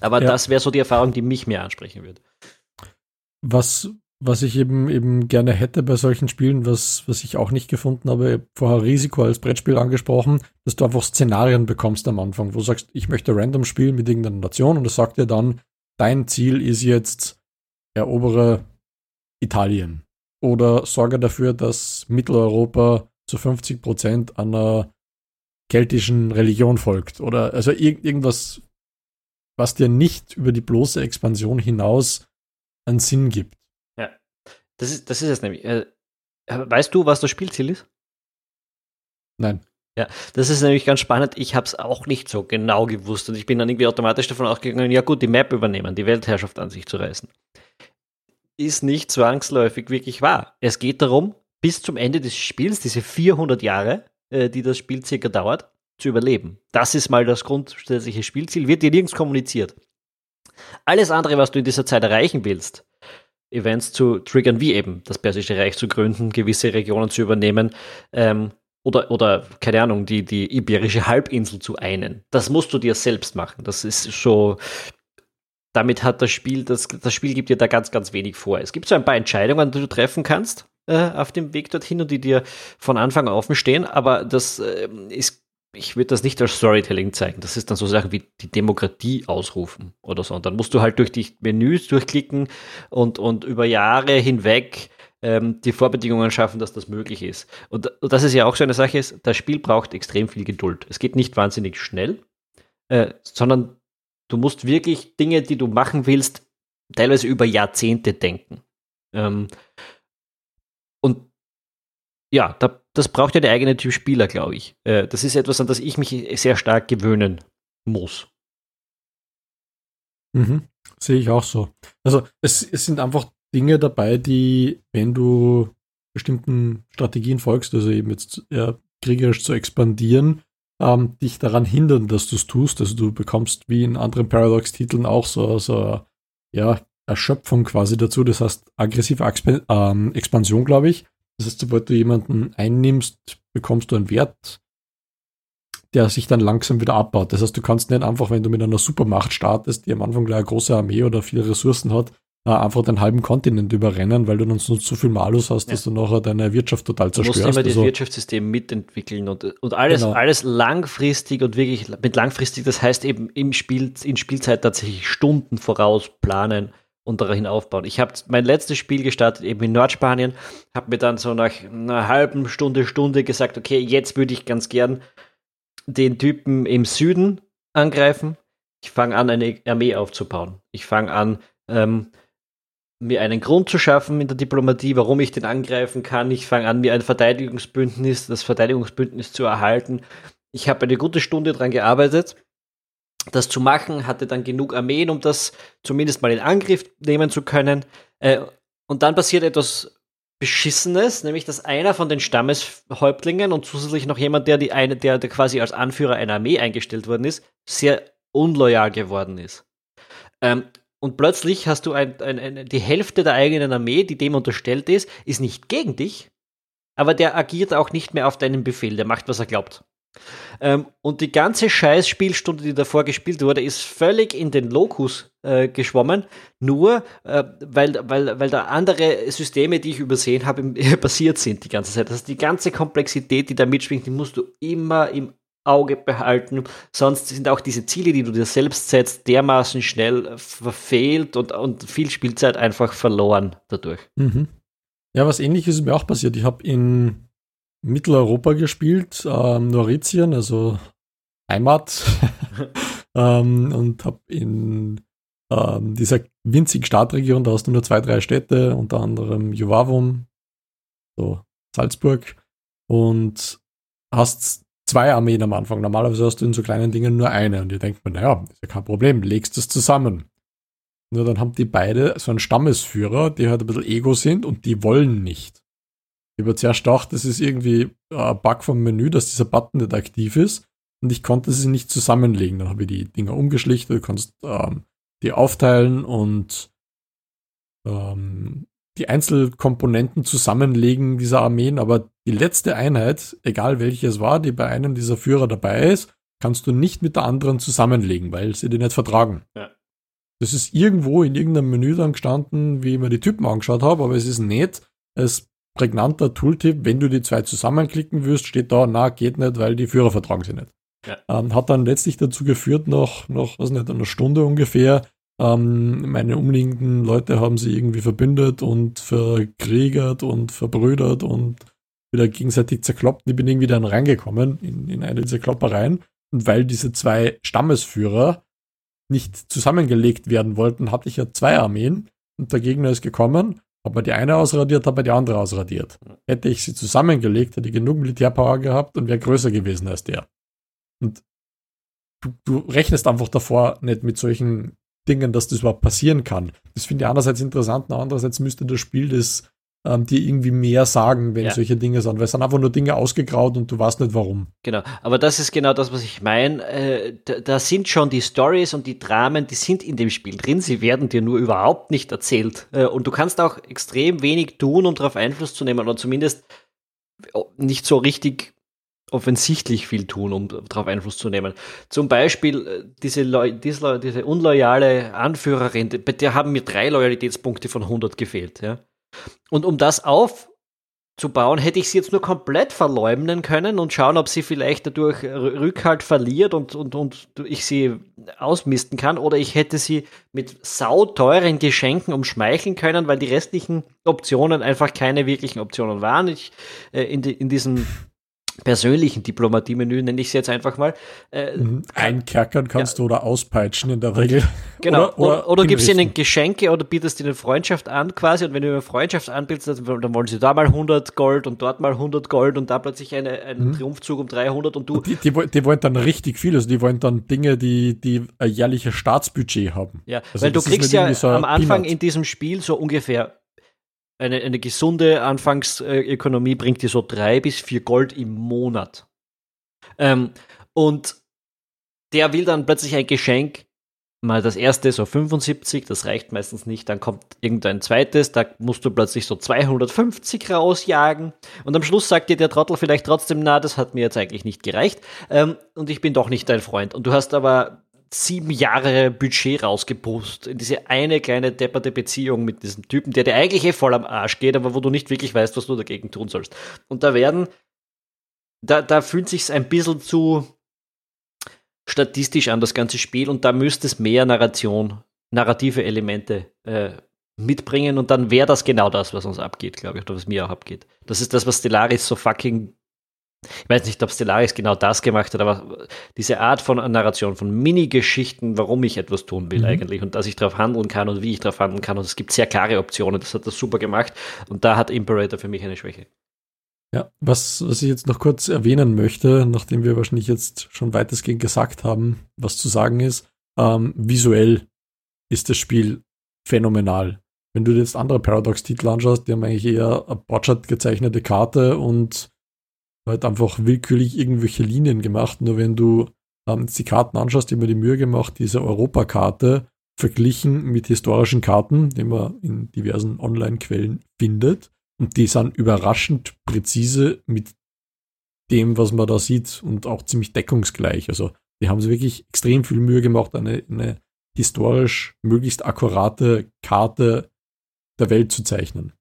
Aber ja. das wäre so die Erfahrung, die mich mehr ansprechen würde. Was, was ich eben, eben gerne hätte bei solchen Spielen, was, was ich auch nicht gefunden habe, vorher Risiko als Brettspiel angesprochen, dass du einfach Szenarien bekommst am Anfang, wo du sagst, ich möchte random spielen mit irgendeiner Nation und das sagt dir dann, dein Ziel ist jetzt, erobere Italien oder sorge dafür, dass Mitteleuropa zu 50 Prozent einer keltischen Religion folgt. Oder also ir irgendwas, was dir nicht über die bloße Expansion hinaus einen Sinn gibt. Ja, das ist, das ist es nämlich. Äh, weißt du, was das Spielziel ist? Nein. Ja, das ist nämlich ganz spannend. Ich habe es auch nicht so genau gewusst und ich bin dann irgendwie automatisch davon ausgegangen, ja gut, die Map übernehmen, die Weltherrschaft an sich zu reißen. Ist nicht zwangsläufig wirklich wahr. Es geht darum, bis zum Ende des Spiels, diese 400 Jahre, äh, die das Spiel circa dauert, zu überleben. Das ist mal das grundsätzliche Spielziel, wird dir nirgends kommuniziert. Alles andere, was du in dieser Zeit erreichen willst, Events zu triggern, wie eben das Persische Reich zu gründen, gewisse Regionen zu übernehmen, ähm, oder, oder, keine Ahnung, die, die Iberische Halbinsel zu einen. Das musst du dir selbst machen. Das ist so, damit hat das Spiel, das, das Spiel gibt dir da ganz, ganz wenig vor. Es gibt so ein paar Entscheidungen, die du treffen kannst äh, auf dem Weg dorthin und die dir von Anfang an offen stehen, aber das äh, ist, ich würde das nicht als Storytelling zeigen. Das ist dann so Sachen wie die Demokratie ausrufen oder so. Und dann musst du halt durch die Menüs durchklicken und, und über Jahre hinweg ähm, die Vorbedingungen schaffen, dass das möglich ist. Und, und, das ist ja auch so eine Sache, ist, das Spiel braucht extrem viel Geduld. Es geht nicht wahnsinnig schnell, äh, sondern du musst wirklich Dinge, die du machen willst, teilweise über Jahrzehnte denken. Ähm, und ja, da, das braucht ja der eigene Typ Spieler, glaube ich. Äh, das ist etwas, an das ich mich sehr stark gewöhnen muss. Mhm. Sehe ich auch so. Also es, es sind einfach Dinge dabei, die, wenn du bestimmten Strategien folgst, also eben jetzt ja, kriegerisch zu expandieren, ähm, dich daran hindern, dass du es tust. Also du bekommst wie in anderen Paradox-Titeln auch so, so ja, Erschöpfung quasi dazu. Das heißt aggressive Exp ähm, Expansion, glaube ich. Das heißt, sobald du jemanden einnimmst, bekommst du einen Wert, der sich dann langsam wieder abbaut. Das heißt, du kannst nicht einfach, wenn du mit einer Supermacht startest, die am Anfang gleich eine große Armee oder viele Ressourcen hat, äh, einfach den halben Kontinent überrennen, weil du dann so, so viel Malus hast, ja. dass du nachher deine Wirtschaft total zerstörst. Du musst immer das also, Wirtschaftssystem mitentwickeln und, und alles, genau. alles langfristig und wirklich mit langfristig, das heißt eben im Spiel, in Spielzeit tatsächlich Stunden voraus planen und dahin aufbauen. Ich habe mein letztes Spiel gestartet eben in Nordspanien, habe mir dann so nach einer halben Stunde, Stunde gesagt, okay, jetzt würde ich ganz gern den Typen im Süden angreifen. Ich fange an, eine Armee aufzubauen. Ich fange an, ähm, mir einen Grund zu schaffen in der Diplomatie, warum ich den angreifen kann. Ich fange an, mir ein Verteidigungsbündnis, das Verteidigungsbündnis zu erhalten. Ich habe eine gute Stunde daran gearbeitet, das zu machen, hatte dann genug Armeen, um das zumindest mal in Angriff nehmen zu können. Äh, und dann passiert etwas Beschissenes, nämlich dass einer von den Stammeshäuptlingen und zusätzlich noch jemand, der, die eine, der, quasi als Anführer einer Armee eingestellt worden ist, sehr unloyal geworden ist. Ähm, und plötzlich hast du ein, ein, ein, die Hälfte der eigenen Armee, die dem unterstellt ist, ist nicht gegen dich, aber der agiert auch nicht mehr auf deinen Befehl, der macht, was er glaubt. Ähm, und die ganze Scheiß-Spielstunde, die davor gespielt wurde, ist völlig in den Lokus äh, geschwommen, nur äh, weil, weil, weil da andere Systeme, die ich übersehen habe, passiert sind die ganze Zeit. Das heißt, die ganze Komplexität, die da mitschwingt, die musst du immer im Auge behalten. Sonst sind auch diese Ziele, die du dir selbst setzt, dermaßen schnell verfehlt und, und viel Spielzeit einfach verloren dadurch. Mhm. Ja, was ähnliches ist mir auch passiert. Ich habe in Mitteleuropa gespielt, ähm, Noritien, also Heimat, ähm, und habe in ähm, dieser winzigen Stadtregion, da hast du nur zwei, drei Städte, unter anderem Juvavum, so Salzburg, und hast zwei Armeen am Anfang. Normalerweise hast du in so kleinen Dingen nur eine. Und ihr denkt mir, naja, ist ja kein Problem, legst es zusammen. Nur dann haben die beide so einen Stammesführer, die halt ein bisschen Ego sind und die wollen nicht. Ich habe zuerst gedacht, das ist irgendwie ein Bug vom Menü, dass dieser Button nicht aktiv ist. Und ich konnte sie nicht zusammenlegen. Dann habe ich die Dinger umgeschlichtet, du kannst ähm, die aufteilen und ähm, die Einzelkomponenten zusammenlegen dieser Armeen, aber die letzte Einheit, egal welche es war, die bei einem dieser Führer dabei ist, kannst du nicht mit der anderen zusammenlegen, weil sie die nicht vertragen. Ja. Das ist irgendwo in irgendeinem Menü dann gestanden, wie ich mir die Typen angeschaut habe, aber es ist nicht als prägnanter Tooltip, wenn du die zwei zusammenklicken wirst, steht da, na, geht nicht, weil die Führer vertragen sie nicht. Ja. Ähm, hat dann letztlich dazu geführt, noch, noch, was nicht, einer Stunde ungefähr, ähm, meine umliegenden Leute haben sie irgendwie verbündet und verkriegert und verbrüdert und wieder gegenseitig zerkloppt. Ich bin irgendwie dann reingekommen in, in eine dieser Kloppereien. Und weil diese zwei Stammesführer nicht zusammengelegt werden wollten, hatte ich ja zwei Armeen und der Gegner ist gekommen, hat mir die eine ausradiert, hat mir die andere ausradiert. Hätte ich sie zusammengelegt, hätte ich genug Militärpower gehabt und wäre größer gewesen als der. Und du, du rechnest einfach davor nicht mit solchen Dingen, dass das überhaupt passieren kann. Das finde ich einerseits interessant, andererseits müsste das Spiel das ähm, dir irgendwie mehr sagen, wenn ja. solche Dinge sind, weil es sind einfach nur Dinge ausgegraut und du weißt nicht warum. Genau, aber das ist genau das, was ich meine. Äh, da, da, sind schon die Stories und die Dramen, die sind in dem Spiel drin, sie werden dir nur überhaupt nicht erzählt. Äh, und du kannst auch extrem wenig tun, um darauf Einfluss zu nehmen oder zumindest oh, nicht so richtig offensichtlich viel tun, um darauf Einfluss zu nehmen. Zum Beispiel äh, diese, diese, diese unloyale Anführerin, bei der haben mir drei Loyalitätspunkte von 100 gefehlt. Ja? Und um das aufzubauen, hätte ich sie jetzt nur komplett verleumden können und schauen, ob sie vielleicht dadurch Rückhalt verliert und, und, und ich sie ausmisten kann. Oder ich hätte sie mit sauteuren Geschenken umschmeicheln können, weil die restlichen Optionen einfach keine wirklichen Optionen waren. Ich, äh, in, die, in diesem persönlichen Diplomatie-Menü, nenne ich es jetzt einfach mal. Äh, mhm. Einkerkern kannst ja. du oder auspeitschen in der Regel. Genau. Oder, oder, oder gibst ihnen Geschenke oder bietest ihnen Freundschaft an quasi und wenn du eine Freundschaft anbietest, dann wollen sie da mal 100 Gold und dort mal 100 Gold und da plötzlich eine, einen mhm. Triumphzug um 300 und du... Die, die, die, wollen dann richtig viel, also die wollen dann Dinge, die, die ein jährliches Staatsbudget haben. Ja, also weil du kriegst ja am Anfang Peanut. in diesem Spiel so ungefähr eine, eine gesunde Anfangsökonomie bringt dir so drei bis vier Gold im Monat. Ähm, und der will dann plötzlich ein Geschenk, mal das erste so 75, das reicht meistens nicht, dann kommt irgendein zweites, da musst du plötzlich so 250 rausjagen und am Schluss sagt dir der Trottel vielleicht trotzdem, na, das hat mir jetzt eigentlich nicht gereicht ähm, und ich bin doch nicht dein Freund. Und du hast aber sieben Jahre Budget rausgepust in diese eine kleine depperte Beziehung mit diesem Typen, der dir eigentlich eh voll am Arsch geht, aber wo du nicht wirklich weißt, was du dagegen tun sollst. Und da werden, da, da fühlt sich's ein bisschen zu statistisch an, das ganze Spiel, und da müsste es mehr Narration, narrative Elemente äh, mitbringen und dann wäre das genau das, was uns abgeht, glaube ich, oder was mir auch abgeht. Das ist das, was Stellaris so fucking ich weiß nicht, ob Stellaris genau das gemacht hat, aber diese Art von Narration, von Mini-Geschichten, warum ich etwas tun will mhm. eigentlich und dass ich darauf handeln kann und wie ich darauf handeln kann. Und es gibt sehr klare Optionen, das hat das super gemacht. Und da hat Imperator für mich eine Schwäche. Ja, was, was ich jetzt noch kurz erwähnen möchte, nachdem wir wahrscheinlich jetzt schon weitestgehend gesagt haben, was zu sagen ist, ähm, visuell ist das Spiel phänomenal. Wenn du jetzt andere Paradox-Titel anschaust, die haben eigentlich eher eine Botchat gezeichnete Karte und halt einfach willkürlich irgendwelche Linien gemacht. Nur wenn du ähm, die Karten anschaust, die mir die Mühe gemacht, diese Europakarte verglichen mit historischen Karten, die man in diversen Online-Quellen findet. Und die sind überraschend präzise mit dem, was man da sieht und auch ziemlich deckungsgleich. Also die haben sich wirklich extrem viel Mühe gemacht, eine, eine historisch möglichst akkurate Karte der Welt zu zeichnen.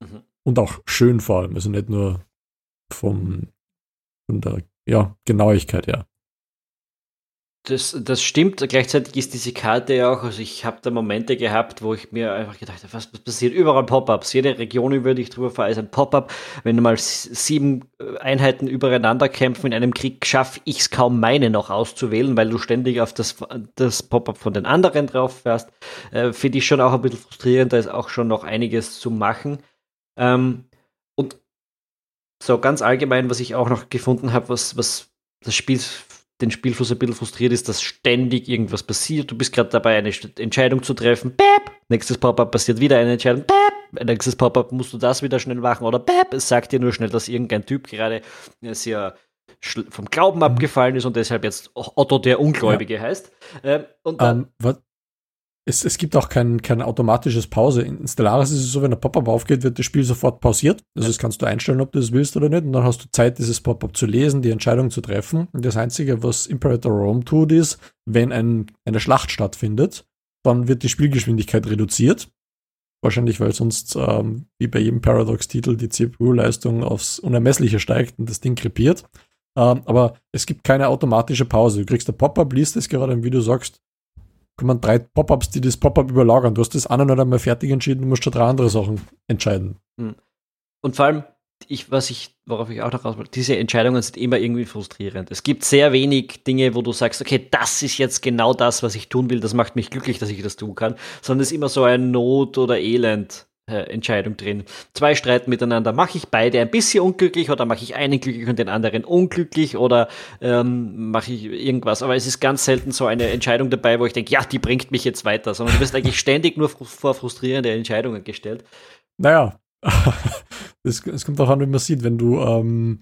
Mhm. Und auch schön vor allem. Also nicht nur vom, von der ja, Genauigkeit her. Das, das stimmt. Gleichzeitig ist diese Karte ja auch, also ich habe da Momente gehabt, wo ich mir einfach gedacht habe, was, passiert? Überall Pop-ups. Jede Region, über die ich drüber fahre, ist ein Pop-up. Wenn mal sieben äh, Einheiten übereinander kämpfen in einem Krieg, schaffe ich es kaum, meine noch auszuwählen, weil du ständig auf das, das Pop-up von den anderen drauf fährst. Äh, Finde ich schon auch ein bisschen frustrierend. Da ist auch schon noch einiges zu machen. Ähm, so ganz allgemein, was ich auch noch gefunden habe, was, was das Spiel, den Spielfluss ein bisschen frustriert ist, dass ständig irgendwas passiert. Du bist gerade dabei, eine Entscheidung zu treffen. Bäp! Nächstes Pop-up passiert wieder eine Entscheidung. Bäp! Nächstes Pop-up musst du das wieder schnell machen. Oder Bäp! Es sagt dir nur schnell, dass irgendein Typ gerade sehr vom Glauben mhm. abgefallen ist und deshalb jetzt Otto der Ungläubige ja. heißt. Ähm, und dann, ähm, es, es gibt auch kein, kein automatisches Pause. In Stellaris ist es so, wenn ein Pop-up aufgeht, wird das Spiel sofort pausiert. Also das kannst du einstellen, ob du das willst oder nicht. Und dann hast du Zeit, dieses Pop-up zu lesen, die Entscheidung zu treffen. Und das Einzige, was Imperator Rome tut, ist, wenn ein, eine Schlacht stattfindet, dann wird die Spielgeschwindigkeit reduziert. Wahrscheinlich, weil sonst, ähm, wie bei jedem Paradox-Titel, die CPU-Leistung aufs Unermessliche steigt und das Ding krepiert. Ähm, aber es gibt keine automatische Pause. Du kriegst ein Pop-up, liest es gerade, wie du sagst, kommen drei Pop-ups, die das Pop-up überlagern. Du hast das eine oder einmal fertig entschieden, du musst schon drei andere Sachen entscheiden. Hm. Und vor allem, ich, was ich, worauf ich auch noch raus will, diese Entscheidungen sind immer irgendwie frustrierend. Es gibt sehr wenig Dinge, wo du sagst, okay, das ist jetzt genau das, was ich tun will, das macht mich glücklich, dass ich das tun kann, sondern es ist immer so ein Not oder Elend. Äh, Entscheidung drin. Zwei streiten miteinander. Mache ich beide ein bisschen unglücklich oder mache ich einen glücklich und den anderen unglücklich oder ähm, mache ich irgendwas? Aber es ist ganz selten so eine Entscheidung dabei, wo ich denke, ja, die bringt mich jetzt weiter, sondern du wirst eigentlich ständig nur vor frustrierende Entscheidungen gestellt. Naja, es, es kommt auch an, wie man sieht, wenn du ähm,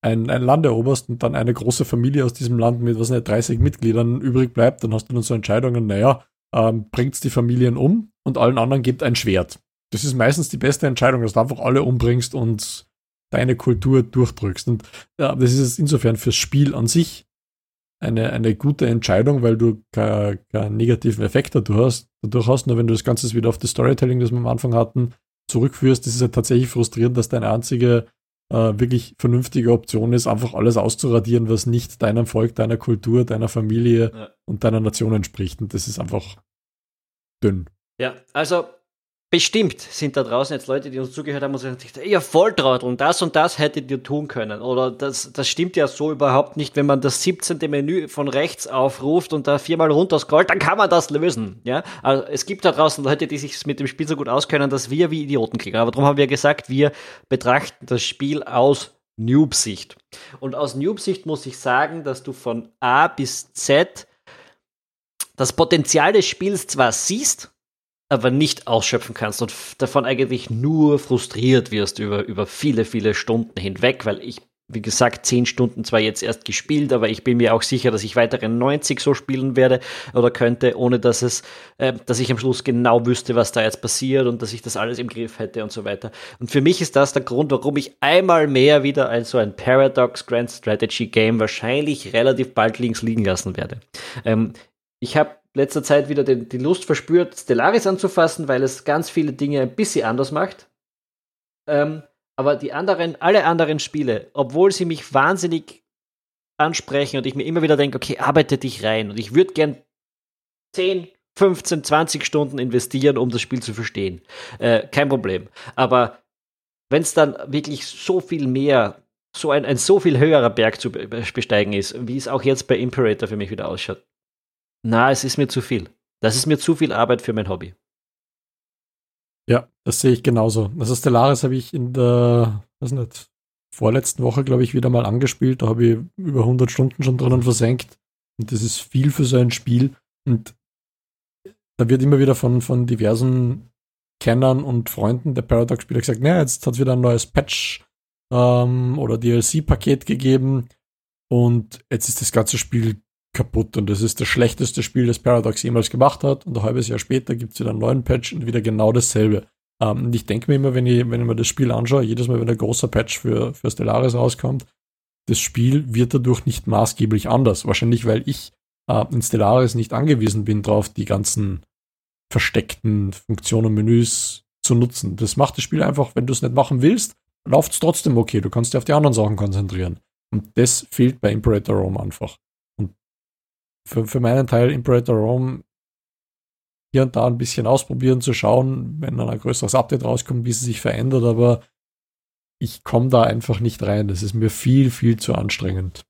ein, ein Land eroberst und dann eine große Familie aus diesem Land mit, was nicht, 30 Mitgliedern übrig bleibt, dann hast du dann so Entscheidungen, naja, ähm, bringt die Familien um und allen anderen gibt ein Schwert das ist meistens die beste Entscheidung, dass du einfach alle umbringst und deine Kultur durchdrückst. Und ja, das ist insofern fürs Spiel an sich eine, eine gute Entscheidung, weil du keinen negativen Effekt dadurch hast, dadurch hast. Nur wenn du das Ganze wieder auf das Storytelling, das wir am Anfang hatten, zurückführst, ist es halt tatsächlich frustrierend, dass deine einzige äh, wirklich vernünftige Option ist, einfach alles auszuradieren, was nicht deinem Volk, deiner Kultur, deiner Familie ja. und deiner Nation entspricht. Und das ist einfach dünn. Ja, also Bestimmt sind da draußen jetzt Leute, die uns zugehört haben und sagen, ja, Volltrottel, das und das hättet ihr tun können. Oder das, das stimmt ja so überhaupt nicht, wenn man das 17. Menü von rechts aufruft und da viermal runterscrollt, dann kann man das lösen. Ja? Also es gibt da draußen Leute, die sich mit dem Spiel so gut auskennen, dass wir wie Idioten kriegen. Aber darum haben wir gesagt, wir betrachten das Spiel aus Noob-Sicht. Und aus Noob-Sicht muss ich sagen, dass du von A bis Z das Potenzial des Spiels zwar siehst, aber nicht ausschöpfen kannst und davon eigentlich nur frustriert wirst über, über viele, viele Stunden hinweg, weil ich, wie gesagt, zehn Stunden zwar jetzt erst gespielt, aber ich bin mir auch sicher, dass ich weitere 90 so spielen werde oder könnte, ohne dass es, äh, dass ich am Schluss genau wüsste, was da jetzt passiert und dass ich das alles im Griff hätte und so weiter. Und für mich ist das der Grund, warum ich einmal mehr wieder ein so ein Paradox Grand Strategy Game wahrscheinlich relativ bald links liegen lassen werde. Ähm, ich habe letzter Zeit wieder den, die Lust verspürt, Stellaris anzufassen, weil es ganz viele Dinge ein bisschen anders macht. Ähm, aber die anderen, alle anderen Spiele, obwohl sie mich wahnsinnig ansprechen und ich mir immer wieder denke, okay, arbeite dich rein und ich würde gern 10, 15, 20 Stunden investieren, um das Spiel zu verstehen. Äh, kein Problem. Aber wenn es dann wirklich so viel mehr, so ein, ein so viel höherer Berg zu besteigen ist, wie es auch jetzt bei Imperator für mich wieder ausschaut, na, es ist mir zu viel. Das ist mir zu viel Arbeit für mein Hobby. Ja, das sehe ich genauso. Also Stellaris habe ich in der, weiß nicht, vorletzten Woche, glaube ich, wieder mal angespielt. Da habe ich über 100 Stunden schon drinnen versenkt. Und das ist viel für so ein Spiel. Und da wird immer wieder von, von diversen Kennern und Freunden der Paradox-Spieler gesagt, naja, jetzt hat es wieder ein neues Patch ähm, oder DLC-Paket gegeben. Und jetzt ist das ganze Spiel kaputt und das ist das schlechteste Spiel, das Paradox jemals gemacht hat und ein halbes Jahr später gibt es wieder einen neuen Patch und wieder genau dasselbe. Ähm, und ich denke mir immer, wenn ich, wenn ich mir das Spiel anschaue, jedes Mal, wenn ein großer Patch für, für Stellaris rauskommt, das Spiel wird dadurch nicht maßgeblich anders. Wahrscheinlich, weil ich äh, in Stellaris nicht angewiesen bin, darauf die ganzen versteckten Funktionen, Menüs zu nutzen. Das macht das Spiel einfach, wenn du es nicht machen willst, läuft es trotzdem okay. Du kannst dich auf die anderen Sachen konzentrieren. Und das fehlt bei Imperator Rome einfach für, für meinen Teil Imperator Rome hier und da ein bisschen ausprobieren, zu schauen, wenn dann ein größeres Update rauskommt, wie sie sich verändert, aber ich komme da einfach nicht rein. Das ist mir viel, viel zu anstrengend.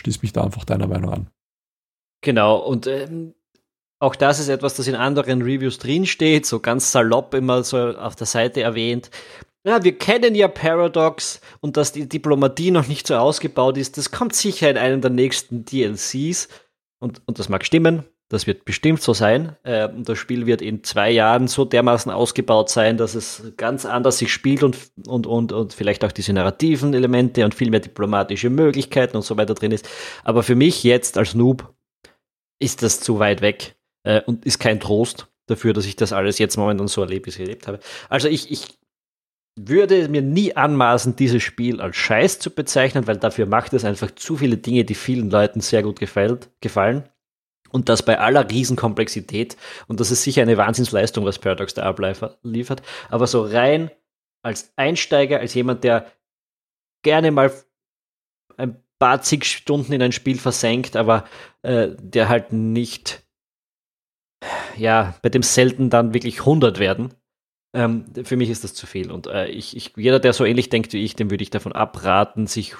Schließ mich da einfach deiner Meinung an. Genau, und ähm, auch das ist etwas, das in anderen Reviews drinsteht, so ganz salopp immer so auf der Seite erwähnt. Ja, wir kennen ja Paradox und dass die Diplomatie noch nicht so ausgebaut ist, das kommt sicher in einem der nächsten DLCs. Und, und das mag stimmen, das wird bestimmt so sein. Äh, und das Spiel wird in zwei Jahren so dermaßen ausgebaut sein, dass es ganz anders sich spielt und, und, und, und vielleicht auch diese narrativen Elemente und viel mehr diplomatische Möglichkeiten und so weiter drin ist. Aber für mich jetzt als Noob ist das zu weit weg äh, und ist kein Trost dafür, dass ich das alles jetzt momentan so erlebt, wie ich erlebt habe. Also ich, ich würde mir nie anmaßen, dieses Spiel als Scheiß zu bezeichnen, weil dafür macht es einfach zu viele Dinge, die vielen Leuten sehr gut gefällt, gefallen. Und das bei aller Riesenkomplexität. Und das ist sicher eine Wahnsinnsleistung, was Paradox da abliefert. Aber so rein als Einsteiger, als jemand, der gerne mal ein paar zig Stunden in ein Spiel versenkt, aber äh, der halt nicht, ja, bei dem selten dann wirklich 100 werden, Ähm, für mich ist das zu viel. Und äh, ich, ich, jeder, der so ähnlich denkt wie ich, dem würde ich davon abraten, sich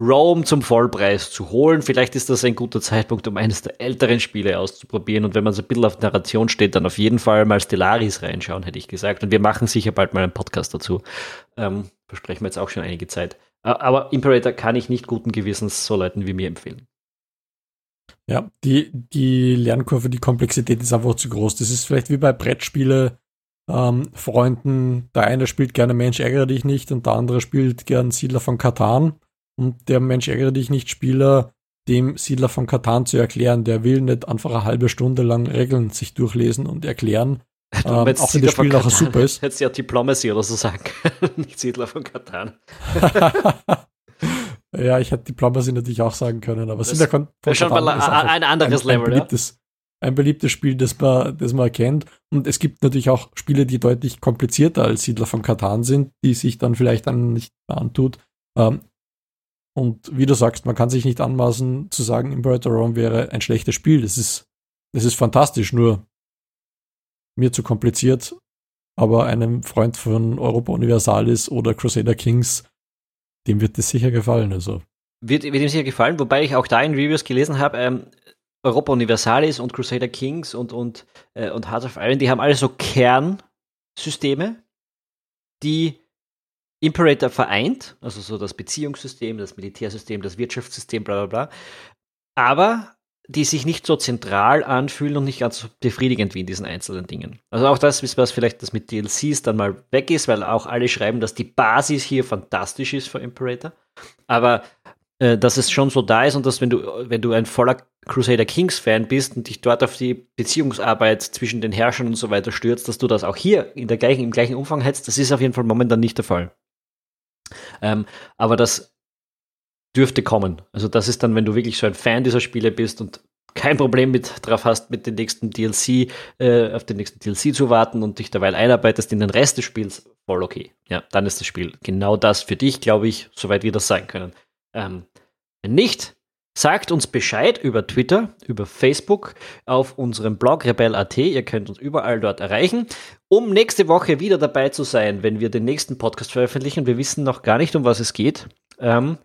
Rome zum Vollpreis zu holen. Vielleicht ist das ein guter Zeitpunkt, um eines der älteren Spiele auszuprobieren. Und wenn man so ein bisschen auf Narration steht, dann auf jeden Fall mal Stellaris reinschauen, hätte ich gesagt. Und wir machen sicher bald mal einen Podcast dazu. Ähm, versprechen wir jetzt auch schon einige Zeit. Aber Imperator kann ich nicht guten Gewissens so Leuten wie mir empfehlen. Ja, die, die Lernkurve, die Komplexität ist einfach zu groß. Das ist vielleicht wie bei Brettspiele, ähm, Freunden. Der eine spielt gerne Mensch ärgere dich nicht und der andere spielt gern Siedler von Katan. Und der Mensch ärgere dich nicht Spieler, dem Siedler von Katan zu erklären, der will nicht einfach eine halbe Stunde lang Regeln sich durchlesen und erklären. Ähm, auch wenn das Spiel nachher super ist. Hättest du ja Diplomacy oder so sagen können, nicht Siedler von Katan. ja, ich hätte Diplomacy natürlich auch sagen können, aber Siedler von Katan schon mal ein, ein anderes ein, Level, ein beliebtes, ein beliebtes Spiel, das man, das man kennt. Und es gibt natürlich auch Spiele, die deutlich komplizierter als Siedler von Katan sind, die sich dann vielleicht dann nicht antut. Ähm, und wie du sagst, man kann sich nicht anmaßen zu sagen, Imperator Rome wäre ein schlechtes Spiel. Das ist, das ist fantastisch, nur mir zu kompliziert. Aber einem Freund von Europa Universalis oder Crusader Kings, dem wird das sicher gefallen. Also. Wird, wird ihm sicher gefallen, wobei ich auch da in Reviews gelesen habe, ähm, Europa Universalis und Crusader Kings und, und, äh, und Hearts of Iron, die haben alle so Kernsysteme, die Imperator vereint, also so das Beziehungssystem, das Militärsystem, das Wirtschaftssystem, bla bla bla, aber die sich nicht so zentral anfühlen und nicht ganz so befriedigend wie in diesen einzelnen Dingen. Also auch das, was vielleicht das mit DLCs dann mal weg ist, weil auch alle schreiben, dass die Basis hier fantastisch ist für Imperator. Aber dass es schon so da ist und dass wenn du, wenn du ein voller Crusader Kings Fan bist und dich dort auf die Beziehungsarbeit zwischen den Herrschern und so weiter stürzt, dass du das auch hier in der gleichen, im gleichen Umfang hättest, das ist auf jeden Fall momentan nicht der Fall. Ähm, aber das dürfte kommen. Also das ist dann, wenn du wirklich so ein Fan dieser Spiele bist und kein Problem mit drauf hast, mit dem nächsten DLC, äh, auf den nächsten DLC zu warten und dich derweil einarbeitest in den Rest des Spiels, voll okay. Ja, dann ist das Spiel genau das für dich, glaube ich, soweit wir das sein können. Ähm, wenn nicht, sagt uns Bescheid über Twitter, über Facebook, auf unserem Blog rebel.at. Ihr könnt uns überall dort erreichen, um nächste Woche wieder dabei zu sein, wenn wir den nächsten Podcast veröffentlichen. Wir wissen noch gar nicht, um was es geht. Ähm,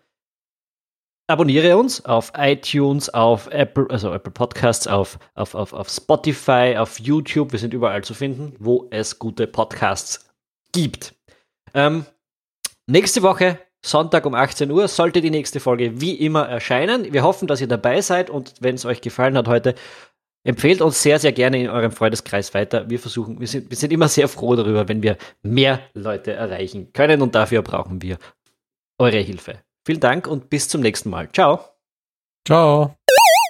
abonniere uns auf iTunes, auf Apple, also Apple Podcasts, auf, auf, auf, auf Spotify, auf YouTube. Wir sind überall zu finden, wo es gute Podcasts gibt. Ähm, nächste Woche Sonntag um 18 Uhr sollte die nächste Folge wie immer erscheinen. Wir hoffen, dass ihr dabei seid und wenn es euch gefallen hat heute, empfehlt uns sehr, sehr gerne in eurem Freundeskreis weiter. Wir versuchen, wir sind, wir sind immer sehr froh darüber, wenn wir mehr Leute erreichen können und dafür brauchen wir eure Hilfe. Vielen Dank und bis zum nächsten Mal. Ciao. Ciao.